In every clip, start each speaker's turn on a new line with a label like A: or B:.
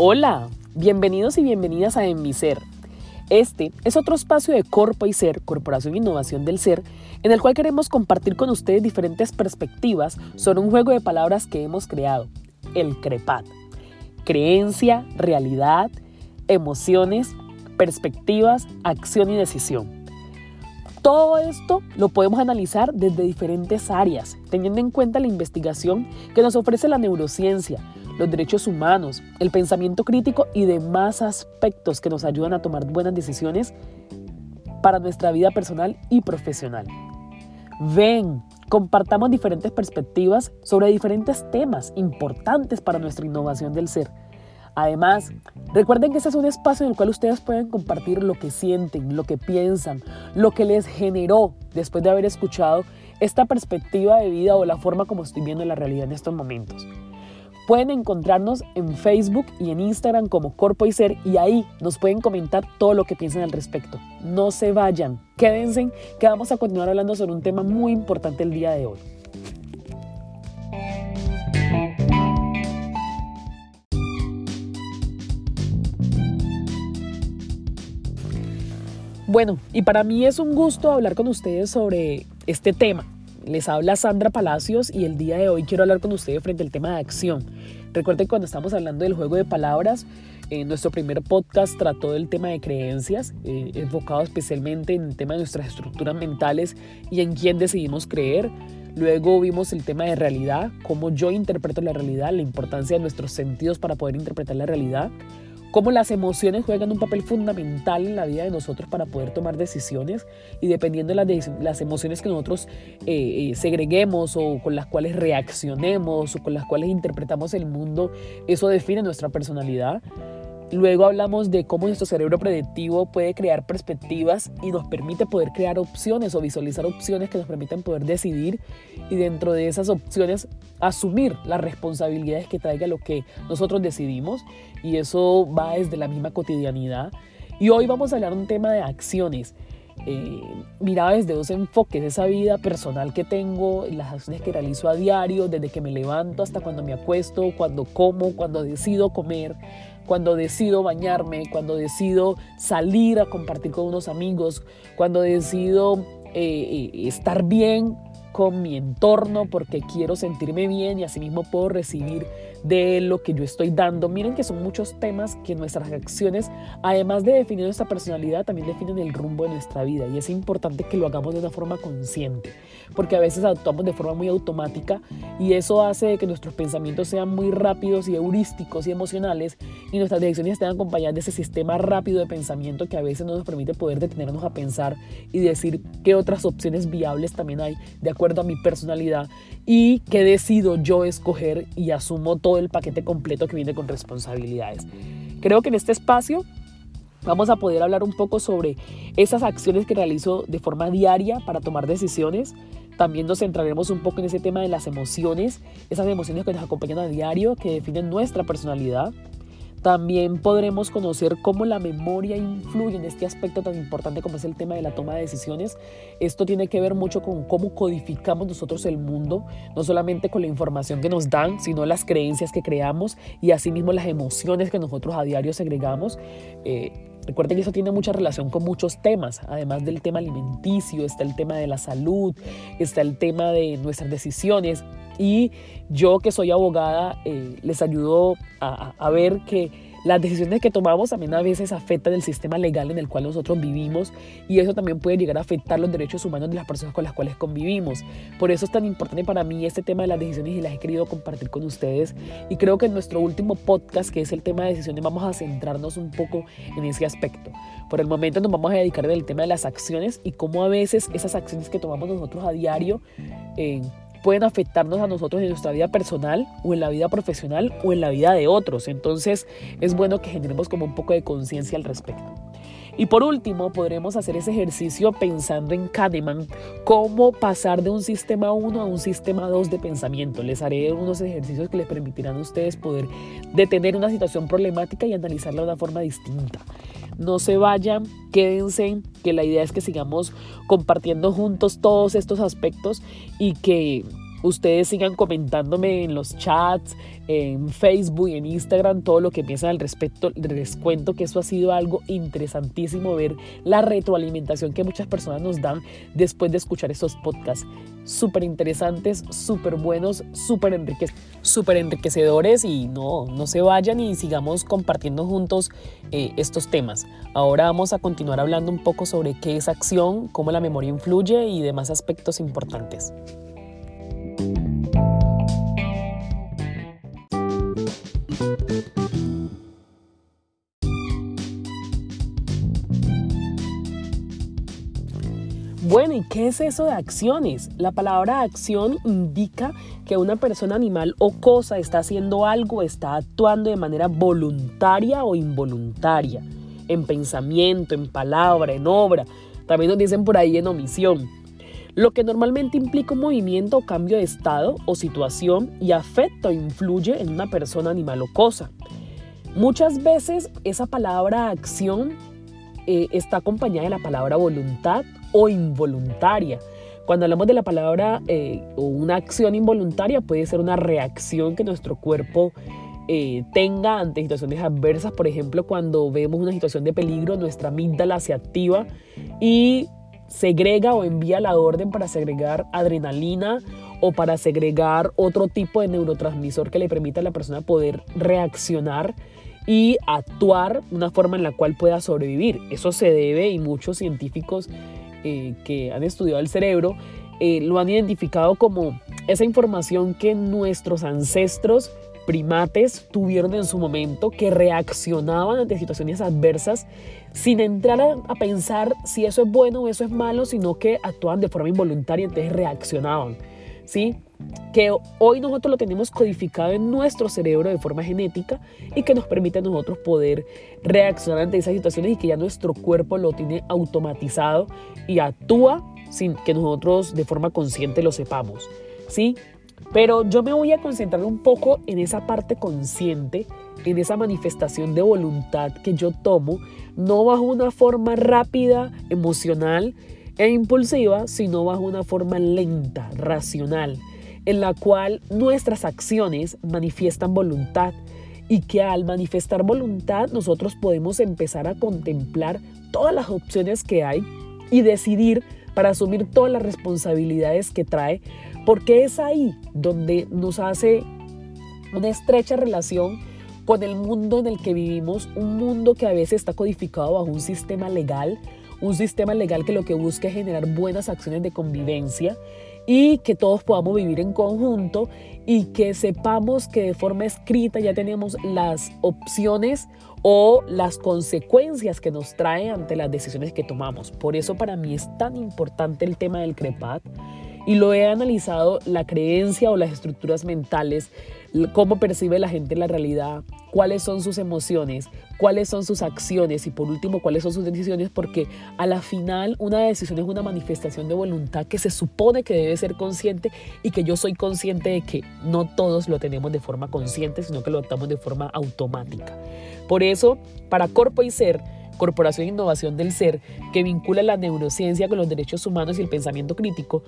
A: Hola, bienvenidos y bienvenidas a En Mi Ser. Este es otro espacio de Corpo y Ser, Corporación e Innovación del Ser, en el cual queremos compartir con ustedes diferentes perspectivas sobre un juego de palabras que hemos creado, el CREPAT. Creencia, realidad, emociones, perspectivas, acción y decisión. Todo esto lo podemos analizar desde diferentes áreas, teniendo en cuenta la investigación que nos ofrece la neurociencia, los derechos humanos, el pensamiento crítico y demás aspectos que nos ayudan a tomar buenas decisiones para nuestra vida personal y profesional. Ven, compartamos diferentes perspectivas sobre diferentes temas importantes para nuestra innovación del ser. Además, recuerden que este es un espacio en el cual ustedes pueden compartir lo que sienten, lo que piensan, lo que les generó después de haber escuchado esta perspectiva de vida o la forma como estoy viendo la realidad en estos momentos. Pueden encontrarnos en Facebook y en Instagram como Corpo y Ser y ahí nos pueden comentar todo lo que piensan al respecto. No se vayan, quédense que vamos a continuar hablando sobre un tema muy importante el día de hoy. Bueno, y para mí es un gusto hablar con ustedes sobre este tema les habla Sandra Palacios y el día de hoy quiero hablar con ustedes frente al tema de acción. Recuerden que cuando estamos hablando del juego de palabras, eh, nuestro primer podcast trató del tema de creencias, eh, enfocado especialmente en el tema de nuestras estructuras mentales y en quién decidimos creer. Luego vimos el tema de realidad, cómo yo interpreto la realidad, la importancia de nuestros sentidos para poder interpretar la realidad cómo las emociones juegan un papel fundamental en la vida de nosotros para poder tomar decisiones y dependiendo de las, emociones que nosotros eh, eh, segreguemos o con las cuales reaccionemos o con las cuales interpretamos el mundo, eso define nuestra personalidad. Luego hablamos de cómo nuestro cerebro predictivo puede crear perspectivas y nos permite poder crear opciones o visualizar opciones que nos permiten poder decidir y dentro de esas opciones asumir las responsabilidades que traiga lo que nosotros decidimos y eso va desde la misma cotidianidad. Y hoy vamos a hablar un tema de acciones. Eh, mirada desde dos enfoques, esa vida personal que tengo, las acciones que realizo a diario, desde que me levanto hasta cuando me acuesto, cuando como, cuando decido comer, cuando decido bañarme, cuando decido salir a compartir con unos amigos, cuando decido eh, eh, estar bien con mi entorno porque quiero sentirme bien y asimismo puedo recibir de lo que yo estoy dando. Miren que son muchos temas que nuestras acciones, además de definir nuestra personalidad, también definen el rumbo de nuestra vida y es importante que lo hagamos de una forma consciente, porque a veces actuamos de forma muy automática y eso hace que nuestros pensamientos sean muy rápidos y heurísticos y emocionales y nuestras decisiones estén acompañadas de ese sistema rápido de pensamiento que a veces no nos permite poder detenernos a pensar y decir qué otras opciones viables también hay de acuerdo a mi personalidad y qué decido yo escoger y asumo todo el paquete completo que viene con responsabilidades. Creo que en este espacio vamos a poder hablar un poco sobre esas acciones que realizo de forma diaria para tomar decisiones. También nos centraremos un poco en ese tema de las emociones, esas emociones que nos acompañan a diario, que definen nuestra personalidad. También podremos conocer cómo la memoria influye en este aspecto tan importante como es el tema de la toma de decisiones. Esto tiene que ver mucho con cómo codificamos nosotros el mundo, no solamente con la información que nos dan, sino las creencias que creamos y asimismo las emociones que nosotros a diario segregamos. Eh, Recuerden que eso tiene mucha relación con muchos temas, además del tema alimenticio, está el tema de la salud, está el tema de nuestras decisiones. Y yo que soy abogada, eh, les ayudo a, a ver que las decisiones que tomamos también a veces afectan el sistema legal en el cual nosotros vivimos y eso también puede llegar a afectar los derechos humanos de las personas con las cuales convivimos. Por eso es tan importante para mí este tema de las decisiones y las he querido compartir con ustedes. Y creo que en nuestro último podcast, que es el tema de decisiones, vamos a centrarnos un poco en ese aspecto. Por el momento nos vamos a dedicar en el tema de las acciones y cómo a veces esas acciones que tomamos nosotros a diario eh, pueden afectarnos a nosotros en nuestra vida personal o en la vida profesional o en la vida de otros. Entonces es bueno que generemos como un poco de conciencia al respecto. Y por último, podremos hacer ese ejercicio pensando en Kahneman, cómo pasar de un sistema 1 a un sistema 2 de pensamiento. Les haré unos ejercicios que les permitirán a ustedes poder detener una situación problemática y analizarla de una forma distinta. No se vayan, quédense, que la idea es que sigamos compartiendo juntos todos estos aspectos y que ustedes sigan comentándome en los chats, en Facebook, en Instagram, todo lo que piensan al respecto. Les cuento que eso ha sido algo interesantísimo ver la retroalimentación que muchas personas nos dan después de escuchar estos podcasts. Súper interesantes, súper buenos, súper enriquecedores y no, no se vayan y sigamos compartiendo juntos eh, estos temas. Ahora vamos a continuar hablando un poco sobre qué es acción, cómo la memoria influye y demás aspectos importantes. Bueno, ¿y qué es eso de acciones? La palabra acción indica que una persona, animal o cosa está haciendo algo, está actuando de manera voluntaria o involuntaria, en pensamiento, en palabra, en obra. También nos dicen por ahí en omisión lo que normalmente implica un movimiento o cambio de estado o situación y afecta o influye en una persona, animal o cosa. Muchas veces esa palabra acción eh, está acompañada de la palabra voluntad o involuntaria. Cuando hablamos de la palabra eh, o una acción involuntaria, puede ser una reacción que nuestro cuerpo eh, tenga ante situaciones adversas. Por ejemplo, cuando vemos una situación de peligro, nuestra amígdala se activa y segrega o envía la orden para segregar adrenalina o para segregar otro tipo de neurotransmisor que le permita a la persona poder reaccionar y actuar una forma en la cual pueda sobrevivir. Eso se debe y muchos científicos eh, que han estudiado el cerebro eh, lo han identificado como esa información que nuestros ancestros primates tuvieron en su momento que reaccionaban ante situaciones adversas sin entrar a, pensar si eso es bueno o eso es malo, sino que actuaban de forma involuntaria, entonces reaccionaban. ¿Sí? Que hoy nosotros lo tenemos codificado en nuestro cerebro de forma genética y que nos permite a nosotros poder reaccionar ante esas situaciones y que ya nuestro cuerpo lo tiene automatizado y actúa sin que nosotros de forma consciente lo sepamos. ¿Sí? Pero yo me voy a concentrar un poco en esa parte consciente, en esa manifestación de voluntad que yo tomo, no bajo una forma rápida, emocional e impulsiva, sino bajo una forma lenta, racional, en la cual nuestras acciones manifiestan voluntad y que al manifestar voluntad nosotros podemos empezar a contemplar todas las opciones que hay y decidir para asumir todas las responsabilidades que trae porque es ahí donde nos hace una estrecha relación con el mundo en el que vivimos, un mundo que a veces está codificado bajo un sistema legal, un sistema legal que lo que busca es generar buenas acciones de convivencia y que todos podamos vivir en conjunto y que sepamos que de forma escrita ya tenemos las opciones o las consecuencias que nos trae ante las decisiones que tomamos. Por eso para mí es tan importante el tema del CREPAT y lo he analizado la creencia o las estructuras mentales, cómo percibe la gente la realidad, cuáles son sus emociones, cuáles son sus acciones y por último cuáles son sus decisiones, porque a la final una decisión es una manifestación de voluntad que se supone que debe ser consciente y que yo soy consciente de que no todos lo tenemos de forma consciente, sino que lo adoptamos de forma automática. Por eso, para Corpo y Ser, Corporación de Innovación del Ser, que vincula la neurociencia con los derechos humanos y el pensamiento crítico,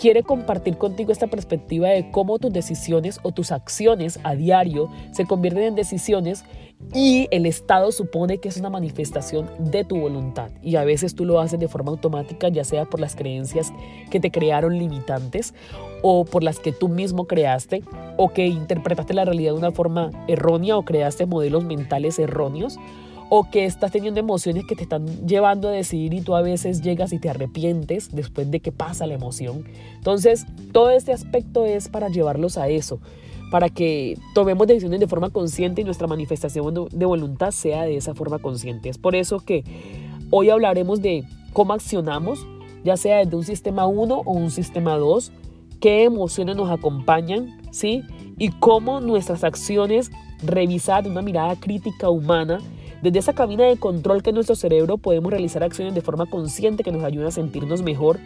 A: quiere compartir contigo esta perspectiva de cómo tus decisiones o tus acciones a diario se convierten en decisiones y el Estado supone que es una manifestación de tu voluntad. Y a veces tú lo haces de forma automática, ya sea por las creencias que te crearon limitantes o por las que tú mismo creaste o que interpretaste la realidad de una forma errónea o creaste modelos mentales erróneos o que estás teniendo emociones que te están llevando a decidir y tú a veces llegas y te arrepientes después de que pasa la emoción. Entonces, todo este aspecto es para llevarlos a eso, para que tomemos decisiones de forma consciente y nuestra manifestación de voluntad sea de esa forma consciente. Es por eso que hoy hablaremos de cómo accionamos, ya sea desde un sistema 1 o un sistema 2, qué emociones nos acompañan, ¿sí? Y cómo nuestras acciones, revisar una mirada crítica humana, desde esa cabina de control que es nuestro cerebro podemos realizar acciones de forma consciente que nos ayuden a sentirnos mejor,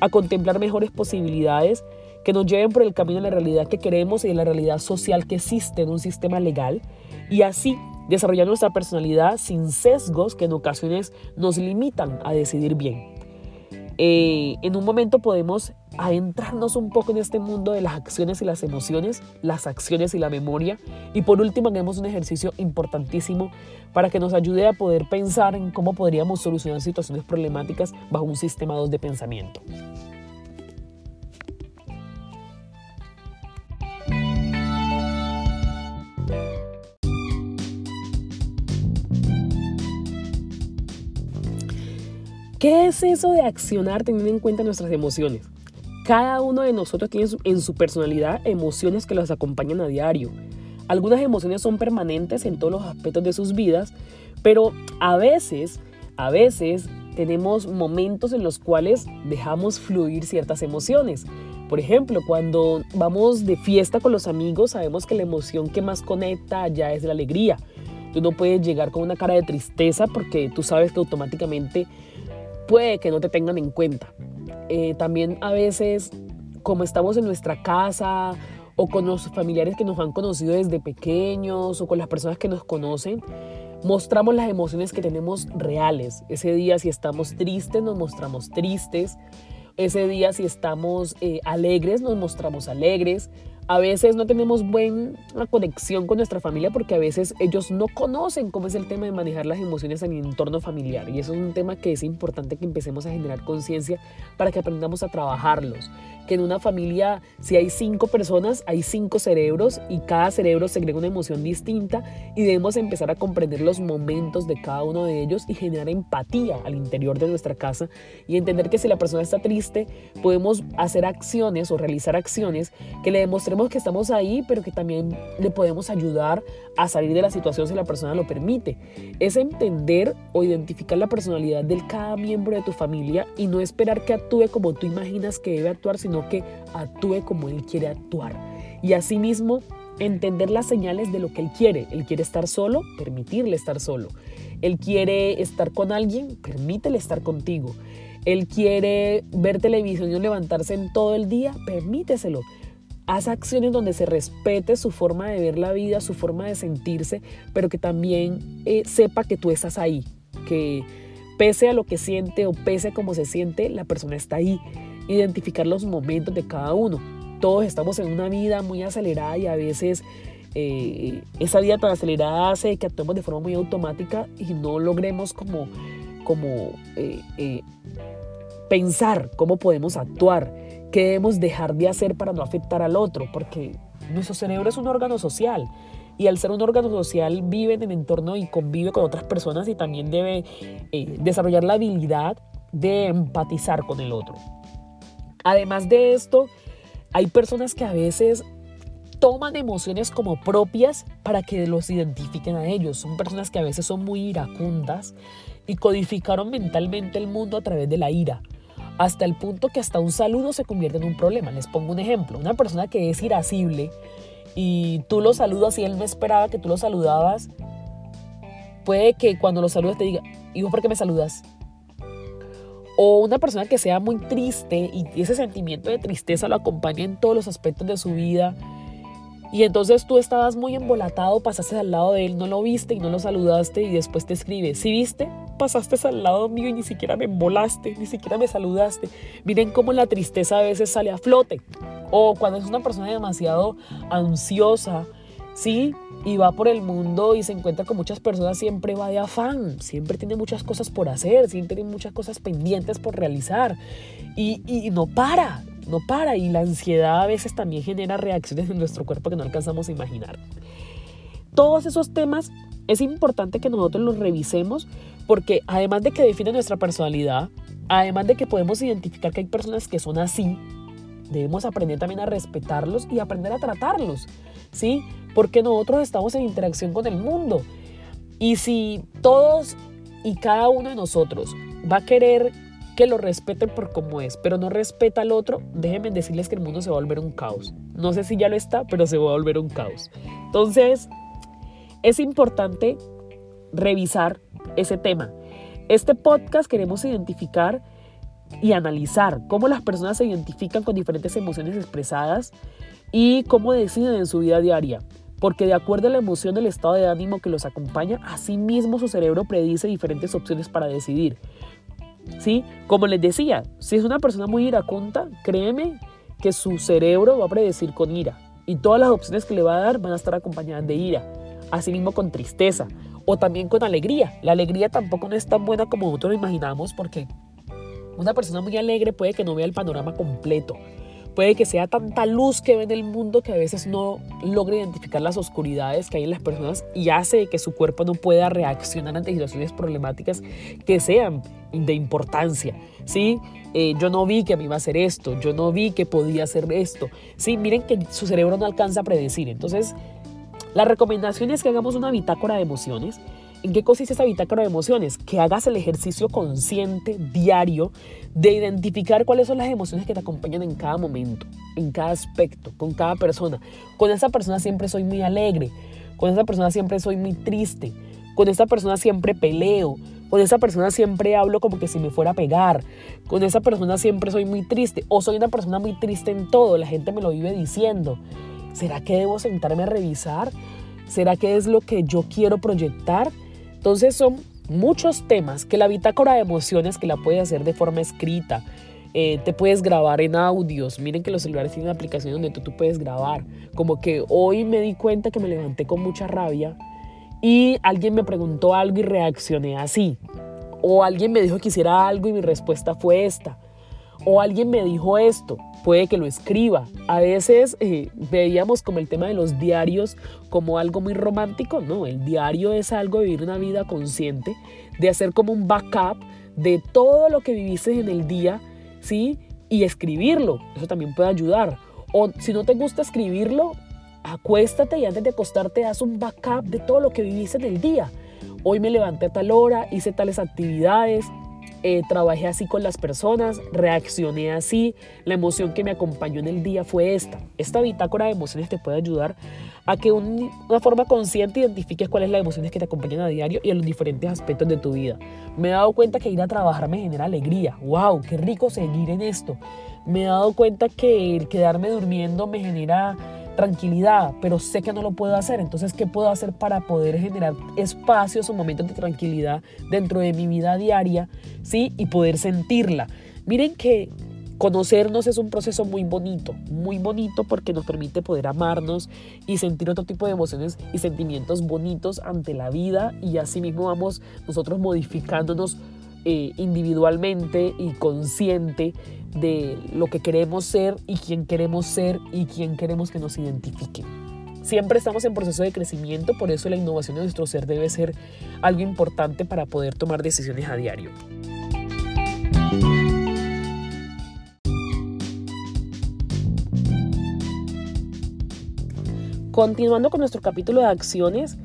A: a contemplar mejores posibilidades, que nos lleven por el camino de la realidad que queremos y de la realidad social que existe en un sistema legal y así desarrollar nuestra personalidad sin sesgos que en ocasiones nos limitan a decidir bien. Eh, en un momento podemos adentrarnos un poco en este mundo de las acciones y las emociones, las acciones y la memoria. Y por último, hagamos un ejercicio importantísimo para que nos ayude a poder pensar en cómo podríamos solucionar situaciones problemáticas bajo un sistema 2 de pensamiento. ¿Qué es eso de accionar teniendo en cuenta nuestras emociones? Cada uno de nosotros tiene en su personalidad emociones que los acompañan a diario. Algunas emociones son permanentes en todos los aspectos de sus vidas, pero a veces, a veces tenemos momentos en los cuales dejamos fluir ciertas emociones. Por ejemplo, cuando vamos de fiesta con los amigos, sabemos que la emoción que más conecta ya es la alegría. Tú no puedes llegar con una cara de tristeza porque tú sabes que automáticamente puede que no te tengan en cuenta. Eh, también a veces, como estamos en nuestra casa o con los familiares que nos han conocido desde pequeños o con las personas que nos conocen, mostramos las emociones que tenemos reales. Ese día si estamos tristes, nos mostramos tristes. Ese día si estamos eh, alegres, nos mostramos alegres. A veces no tenemos buena conexión con nuestra familia porque a veces ellos no conocen cómo es el tema de manejar las emociones en el entorno familiar. Y eso es un tema que es importante que empecemos a generar conciencia para que aprendamos a trabajarlos. Que en una familia, si hay cinco personas, hay cinco cerebros y cada cerebro segrega una emoción distinta y debemos empezar a comprender los momentos de cada uno de ellos y generar empatía al interior de nuestra casa y entender que si la persona está triste, podemos hacer acciones o realizar acciones que le demostremos que estamos ahí, pero que también le podemos ayudar a salir de la situación si la persona lo permite. Es entender o identificar la personalidad de cada miembro de tu familia y no esperar que actúe como tú imaginas que debe actuar, sino que actúe como él quiere actuar. Y asimismo, entender las señales de lo que él quiere. Él quiere estar solo, permitirle estar solo. Él quiere estar con alguien, permítele estar contigo. Él quiere ver televisión y levantarse en todo el día, permíteselo. Haz acciones donde se respete su forma de ver la vida, su forma de sentirse, pero que también eh, sepa que tú estás ahí, que pese a lo que siente o pese a cómo se siente, la persona está ahí. Identificar los momentos de cada uno. Todos estamos en una vida muy acelerada y a veces eh, esa vida tan acelerada hace que actuemos de forma muy automática y no logremos como, como eh, pensar cómo podemos actuar ¿Qué debemos dejar de hacer para no afectar al otro? Porque nuestro cerebro es un órgano social y al ser un órgano social vive en el entorno y convive con otras personas y también debe eh, desarrollar la habilidad de empatizar con el otro. Además de esto, hay personas que a veces toman emociones como propias para que los identifiquen a ellos. Son personas que a veces son muy iracundas y codificaron mentalmente el mundo a través de la ira hasta el punto que hasta un saludo se convierte en un problema. Les pongo un ejemplo, una persona que es irascible y tú lo saludas y él no esperaba que tú lo saludabas, puede que cuando lo saludas te diga, ¿y vos por qué me saludas? O una persona que sea muy triste y ese sentimiento de tristeza lo acompaña en todos los aspectos de su vida. Y entonces tú estabas muy embolatado, pasaste al lado de él, no lo viste y no lo saludaste y después te escribe, ¿sí viste? Pasaste al lado mío y ni siquiera me embolaste, ni siquiera me saludaste. Miren cómo la tristeza a veces sale a flote. O cuando es una persona demasiado ansiosa, ¿sí? Y va por el mundo y se encuentra con muchas personas, siempre va de afán, siempre tiene muchas cosas por hacer, siempre tiene muchas cosas pendientes por realizar. Y, y no para, no para. Y la ansiedad a veces también genera reacciones en nuestro cuerpo que no alcanzamos a imaginar. Todos esos temas es importante que nosotros los revisemos porque además de que define nuestra personalidad, además de que podemos identificar que hay personas que son así, debemos aprender también a respetarlos y aprender a tratarlos, ¿sí? Porque nosotros estamos en interacción con el mundo. Y si todos y cada uno de nosotros va a querer que lo respeten por como es, pero no respeta al otro, déjenme decirles que el mundo se va a volver un caos. No sé si ya lo está, pero se va a volver un caos. Entonces, es importante revisar ese tema. Este podcast queremos identificar y analizar cómo las personas se identifican con diferentes emociones expresadas y cómo deciden en su vida diaria. Porque de acuerdo a la emoción del estado de ánimo que los acompaña, mismo su cerebro predice diferentes opciones para decidir. ¿Sí? Como les decía, si es una persona muy iracunda, créeme que su cerebro va a predecir con ira y todas las opciones que le va a dar van a estar acompañadas de ira, asimismo con tristeza o también con alegría. La alegría tampoco no es tan buena como nosotros lo imaginamos porque una persona muy alegre puede que no vea el panorama completo. Puede que sea tanta luz que ve en el mundo que a veces no logra identificar las oscuridades que hay en las personas y hace que su cuerpo no pueda reaccionar ante situaciones problemáticas que sean de importancia. ¿sí? Eh, yo no vi que me iba a hacer esto, yo no vi que podía hacer esto. Sí, miren que su cerebro no alcanza a predecir. Entonces, la recomendación es que hagamos una bitácora de emociones. ¿En qué consiste esa bitácora de emociones? Que hagas el ejercicio consciente, diario, de identificar cuáles son las emociones que te acompañan en cada momento, en cada aspecto, con cada persona. Con esa persona siempre soy muy alegre, con esa persona siempre soy muy triste, con esa persona siempre peleo, con esa persona siempre hablo como que si me fuera a pegar. Con esa persona siempre soy muy triste. O soy una persona muy triste en todo. La gente me lo vive diciendo. ¿Será que debo sentarme a revisar? ¿Será que es lo que yo quiero proyectar? Entonces son muchos temas que la bitácora de emociones que la puedes hacer de forma escrita. Eh, te puedes grabar en audios. Miren que los celulares tienen una aplicación donde tú, tú puedes grabar. Como que hoy me di cuenta que me levanté con mucha rabia y alguien me preguntó algo y reaccioné así. O alguien me dijo que hiciera algo y mi respuesta fue esta. O alguien me dijo esto, puede que lo escriba. A veces eh, veíamos como el tema de los diarios como algo muy romántico. No, el diario es algo de vivir una vida consciente, de hacer como un backup de todo lo que viviste en el día, ¿sí? Y escribirlo. Eso también puede ayudar. O si no te gusta escribirlo, acuéstate y antes de acostarte haz un backup de todo lo que viviste en el día. Hoy me levanté a tal hora, hice tales actividades, eh, trabajé así con las personas, reaccioné así, la emoción que me acompañó en el día fue esta. Esta bitácora de emociones te puede ayudar a que un, una forma consciente identifiques cuáles las emociones que te acompañan a diario y en los diferentes aspectos de tu vida. Me he dado cuenta que ir a trabajar me genera alegría. ¡Wow! ¡Qué rico seguir en esto! Me he dado cuenta que el quedarme durmiendo me genera tranquilidad, pero sé que no lo puedo hacer. Entonces, ¿qué puedo hacer para poder generar espacios o momentos de tranquilidad dentro de mi vida diaria, sí, y poder sentirla? Miren que conocernos es un proceso muy bonito, muy bonito porque nos permite poder amarnos y sentir otro tipo de emociones y sentimientos bonitos ante la vida y así mismo vamos nosotros modificándonos eh, individualmente y consciente de lo que queremos ser y quién queremos ser y quién queremos que nos identifique. Siempre estamos en proceso de crecimiento, por eso la innovación de nuestro ser debe ser algo importante para poder tomar decisiones a diario. Continuando con nuestro capítulo de acciones,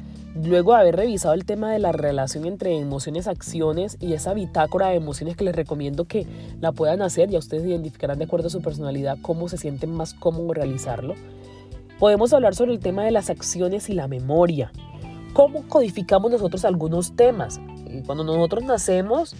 A: Luego de haber revisado el tema de la relación entre emociones, acciones y esa bitácora de emociones que les recomiendo que la puedan hacer, ya ustedes identificarán de acuerdo a su personalidad cómo se sienten más cómodo realizarlo, podemos hablar sobre el tema de las acciones y la memoria. ¿Cómo codificamos nosotros algunos temas? Cuando nosotros nacemos,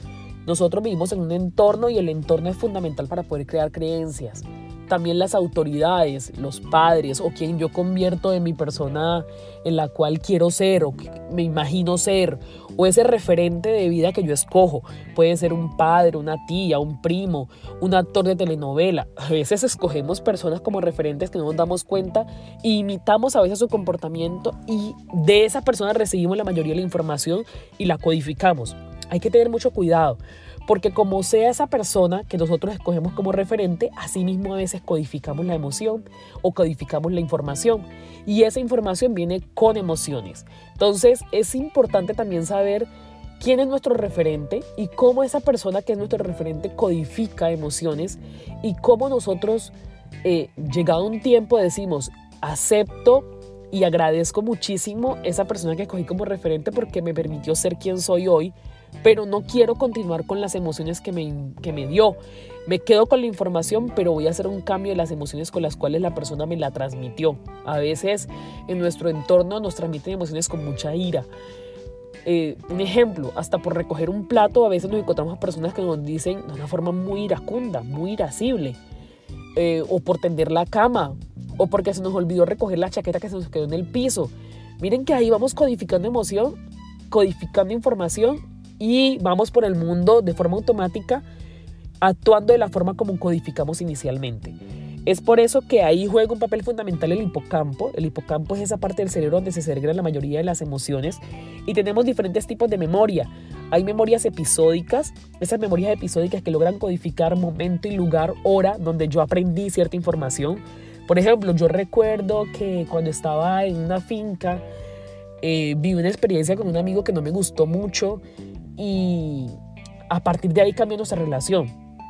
A: nosotros vivimos en un entorno y el entorno es fundamental para poder crear creencias también las autoridades, los padres o quien yo convierto en mi persona en la cual quiero ser o me imagino ser o ese referente de vida que yo escojo. Puede ser un padre, una tía, un primo, un actor de telenovela. A veces escogemos personas como referentes que no nos damos cuenta e imitamos a veces su comportamiento y de esa persona recibimos la mayoría de la información y la codificamos. Hay que tener mucho cuidado porque como sea esa persona que nosotros escogemos como referente, así mismo a veces codificamos la emoción o codificamos la información. Y esa información viene con emociones. Entonces es importante también saber quién es nuestro referente y cómo esa persona que es nuestro referente codifica emociones y cómo nosotros, eh, llegado un tiempo, decimos, acepto y agradezco muchísimo esa persona que escogí como referente porque me permitió ser quien soy hoy pero no quiero continuar con las emociones que me, que me dio. Me quedo con la información, pero voy a hacer un cambio de las emociones con las cuales la persona me la transmitió. A veces en nuestro entorno nos transmiten emociones con mucha ira. Eh, un ejemplo, hasta por recoger un plato, a veces nos encontramos personas que nos dicen de una forma muy iracunda, muy irascible. Eh, o por tender la cama, o porque se nos olvidó recoger la chaqueta que se nos quedó en el piso. Miren que ahí vamos codificando emoción, codificando información y vamos por el mundo de forma automática, actuando de la forma como codificamos inicialmente. Es por eso que ahí juega un papel fundamental el hipocampo. El hipocampo es esa parte del cerebro donde se segregan la mayoría de las emociones y tenemos diferentes tipos de memoria. Hay memorias episódicas, esas memorias episódicas que logran codificar momento y lugar, hora, donde yo aprendí cierta información. Por ejemplo, yo recuerdo que cuando estaba en una finca, eh, vi una experiencia con un amigo que no me gustó mucho y a partir de ahí cambió nuestra relación.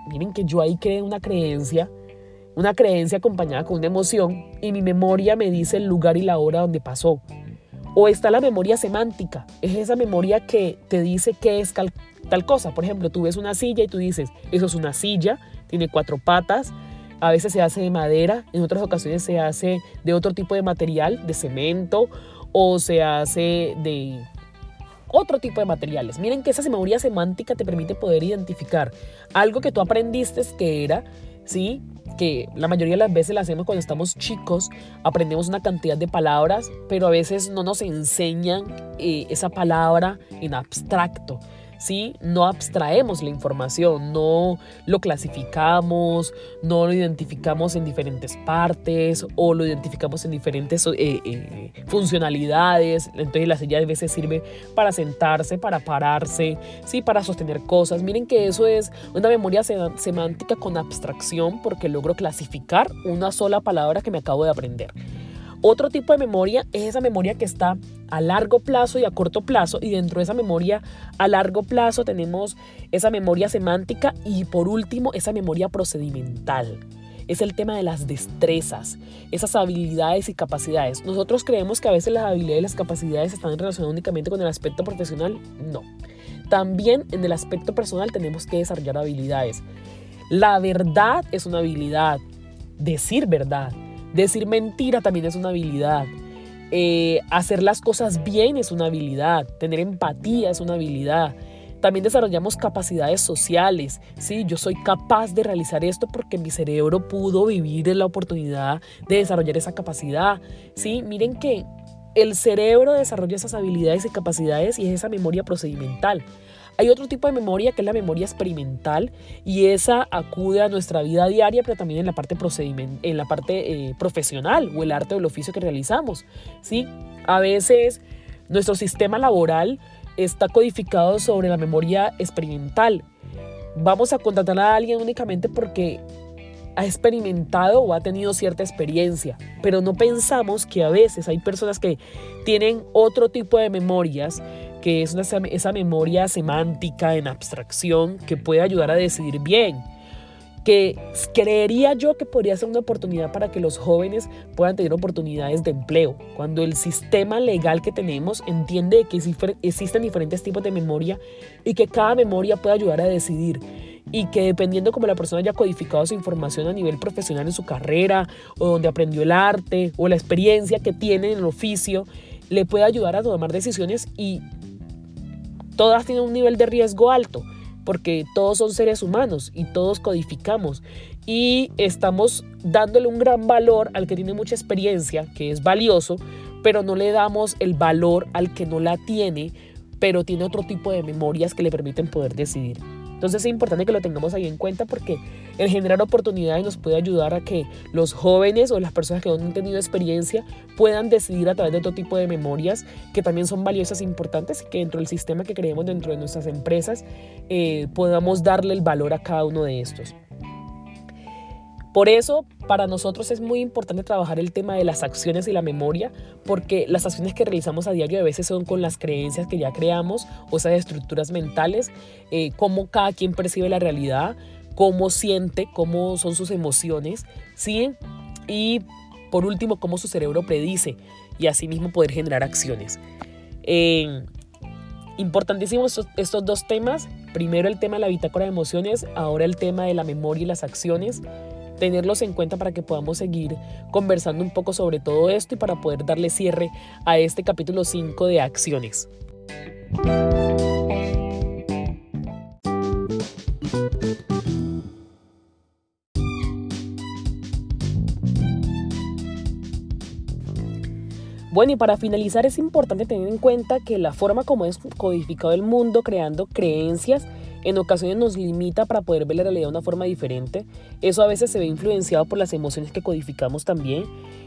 A: Miren que yo ahí creé una creencia una creencia acompañada con una emoción y mi memoria me dice el lugar y la hora donde pasó. O está la memoria semántica, es esa memoria que te dice qué es tal, cosa. Por ejemplo, tú ves una silla y tú dices, eso es una silla, tiene cuatro patas, a veces se hace de madera, en otras ocasiones se hace de otro tipo de material, de cemento, o se hace de otro tipo de materiales. Miren que esa memoria semántica te permite poder identificar algo que tú aprendiste que era, ¿sí? que la mayoría de las veces la hacemos cuando estamos chicos, aprendemos una cantidad de palabras, pero a veces no nos enseñan eh, esa palabra en abstracto. ¿Sí? No abstraemos la información, no lo clasificamos, no lo identificamos en diferentes partes o lo identificamos en diferentes eh, eh, funcionalidades. Entonces la silla a veces sirve para sentarse, para pararse, ¿sí? Para sostener cosas. Miren que eso es una memoria semántica con abstracción porque logro clasificar una sola palabra que me acabo de aprender. Otro tipo de memoria es esa memoria que está a largo plazo y a corto plazo y dentro de esa memoria a largo plazo tenemos esa memoria semántica y por último esa memoria procedimental. Es el tema de las destrezas, esas habilidades y capacidades. Nosotros creemos que a veces las habilidades y las capacidades están relacionadas únicamente con el aspecto profesional. No. También en el aspecto personal tenemos que desarrollar habilidades. La verdad es una habilidad. Decir verdad Decir mentira también es una habilidad. Eh, hacer las cosas bien es una habilidad. Tener empatía es una habilidad. También desarrollamos capacidades sociales. Sí, yo soy capaz de realizar esto porque mi cerebro pudo vivir la oportunidad de desarrollar esa capacidad. Sí, miren que el cerebro desarrolla esas habilidades y capacidades y es esa memoria procedimental. Hay otro tipo de memoria que es la memoria experimental y esa acude a nuestra vida diaria, pero también en la parte, en la parte eh, profesional o el arte o el oficio que realizamos. ¿sí? A veces nuestro sistema laboral está codificado sobre la memoria experimental. Vamos a contratar a alguien únicamente porque ha experimentado o ha tenido cierta experiencia, pero no pensamos que a veces hay personas que tienen otro tipo de memorias que es esa memoria semántica en abstracción que puede ayudar a decidir bien. Que creería yo que podría ser una oportunidad para que los jóvenes puedan tener oportunidades de empleo. Cuando el sistema legal que tenemos entiende que existen diferentes tipos de memoria y que cada memoria puede ayudar a decidir. Y que dependiendo como la persona haya codificado su información a nivel profesional en su carrera o donde aprendió el arte o la experiencia que tiene en el oficio, le puede ayudar a tomar decisiones y todas tienen un nivel de riesgo alto, porque todos son seres humanos y todos codificamos y estamos dándole un gran valor al que tiene mucha experiencia, que es valioso, pero no le damos el valor al que no la tiene, pero tiene otro tipo de memorias que le permiten poder decidir. Entonces es importante que lo tengamos ahí en cuenta porque el generar oportunidades nos puede ayudar a que los jóvenes o las personas que no han tenido experiencia puedan decidir a través de otro tipo de memorias que también son valiosas e importantes y que dentro del sistema que creemos dentro de nuestras empresas eh, podamos darle el valor a cada uno de estos. Por eso, para nosotros es muy importante trabajar el tema de las acciones y la memoria, porque las acciones que realizamos a diario a veces son con las creencias que ya creamos o esas estructuras mentales, eh, cómo cada quien percibe la realidad, cómo siente, cómo son sus emociones, ¿sí? Y por último, cómo su cerebro predice y asimismo poder generar acciones. Eh, importantísimos estos dos temas. Primero el tema de la bitácora de emociones, ahora el tema de la memoria y las acciones tenerlos en cuenta para que podamos seguir conversando un poco sobre todo esto y para poder darle cierre a este capítulo 5 de acciones. Bueno, y para finalizar es importante tener en cuenta que la forma como es codificado el mundo creando creencias en ocasiones nos limita para poder ver la realidad de una forma diferente. Eso a veces se ve influenciado por las emociones que codificamos también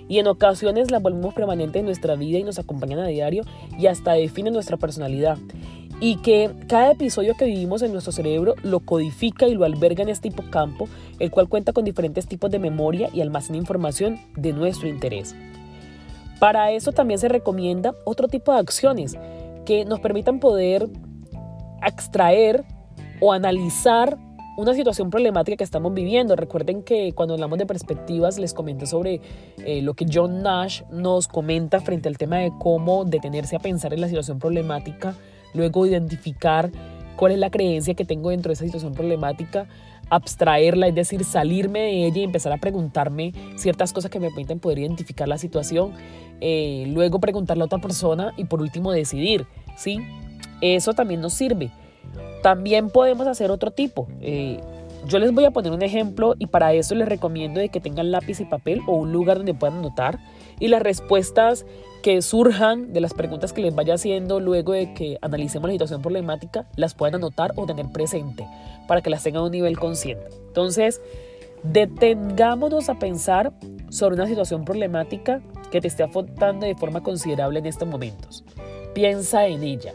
A: y en ocasiones las volvemos permanentes en nuestra vida y nos acompañan a diario y hasta definen nuestra personalidad. Y que cada episodio que vivimos en nuestro cerebro lo codifica y lo alberga en este hipocampo, el cual cuenta con diferentes tipos de memoria y almacena información de nuestro interés. Para eso también se recomienda otro tipo de acciones que nos permitan poder extraer o analizar una situación problemática que estamos viviendo. Recuerden que cuando hablamos de perspectivas les comenté sobre eh, lo que John Nash nos comenta frente al tema de cómo detenerse a pensar en la situación problemática, luego identificar cuál es la creencia que tengo dentro de esa situación problemática, abstraerla, es decir, salirme de ella y empezar a preguntarme ciertas cosas que me permiten poder identificar la situación, eh, luego preguntarle a otra persona y por último decidir, ¿sí? Eso también nos sirve. También podemos hacer otro tipo. Eh, yo les voy a poner un ejemplo y para eso les recomiendo de que tengan lápiz y papel o un lugar donde puedan anotar y las respuestas que surjan de las preguntas que les vaya haciendo luego de que analicemos la situación problemática las puedan anotar o tener presente para que las tengan a un nivel consciente. Entonces, detengámonos a pensar sobre una situación problemática que te esté afectando de forma considerable en estos momentos. Piensa en ella.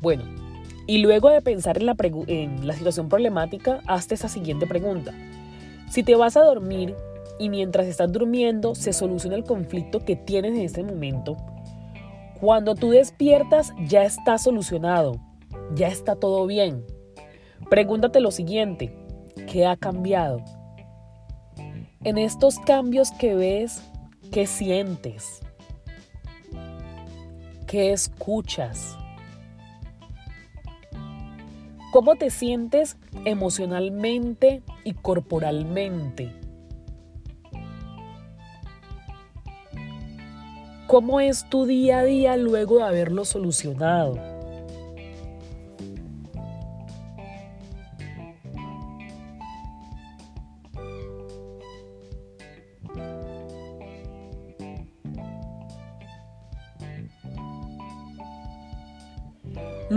A: Bueno, y luego de pensar en la, situación problemática, hazte esa siguiente pregunta. Si te vas a dormir y mientras estás durmiendo se soluciona el conflicto que tienes en este momento, cuando tú despiertas ya está solucionado, ya está todo bien. Pregúntate lo siguiente, ¿qué ha cambiado? En estos cambios que ves, ¿qué sientes? ¿Qué escuchas? ¿Cómo te sientes emocionalmente y corporalmente? ¿Cómo es tu día a día luego de haberlo solucionado?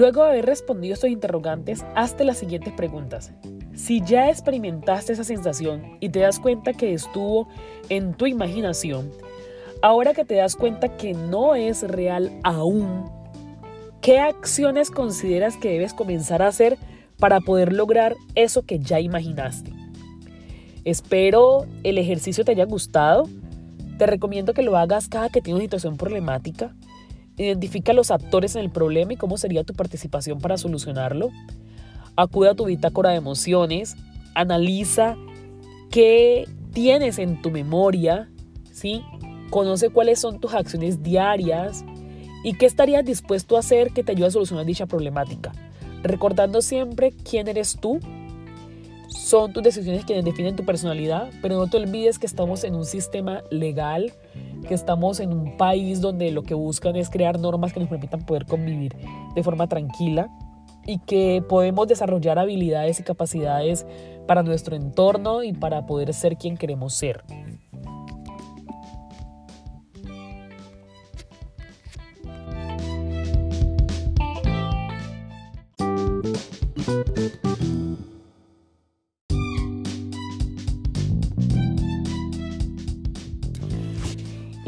A: Luego de haber respondido estos interrogantes, hazte las siguientes preguntas. Si ya experimentaste esa sensación y te das cuenta que estuvo en tu imaginación, ahora que te das cuenta que no es real aún, ¿qué acciones consideras que debes comenzar a hacer para poder lograr eso que ya imaginaste? Espero el ejercicio te haya gustado. Te recomiendo que lo hagas cada que tienes una situación problemática Identifica los actores en el problema y cómo sería tu participación para solucionarlo. Acude a tu bitácora de emociones. Analiza qué tienes en tu memoria. ¿sí? Conoce cuáles son tus acciones diarias y qué estarías dispuesto a hacer que te ayude a solucionar dicha problemática. Recordando siempre quién eres tú. Son tus decisiones quienes definen tu personalidad, pero no te olvides que estamos en un sistema legal que estamos en un país donde lo que buscan es crear normas que nos permitan poder convivir de forma tranquila y que podemos desarrollar habilidades y capacidades para nuestro entorno y para poder ser quien queremos ser.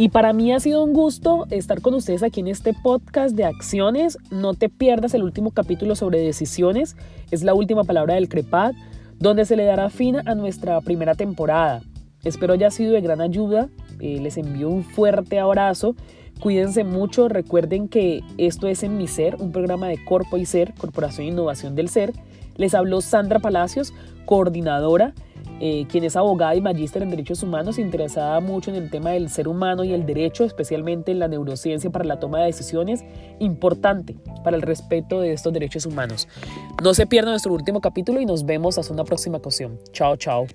A: Y para mí ha sido un gusto estar con ustedes aquí en este podcast de acciones. No te pierdas el último capítulo sobre decisiones. Es la última palabra del CREPAD, donde se le dará fin a nuestra primera temporada. Espero haya sido de gran ayuda. Eh, les envío un fuerte abrazo. Cuídense mucho. Recuerden que esto es En Mi Ser, un programa de Corpo y Ser, Corporación e Innovación del Ser. Les habló Sandra Palacios, coordinadora eh, quien es abogada y magíster en derechos humanos, interesada mucho en el tema del ser humano y el derecho, especialmente en la neurociencia para la toma de decisiones, importante para el respeto de estos derechos humanos. No se pierda nuestro último capítulo y nos vemos hasta una próxima ocasión. Chao, chao.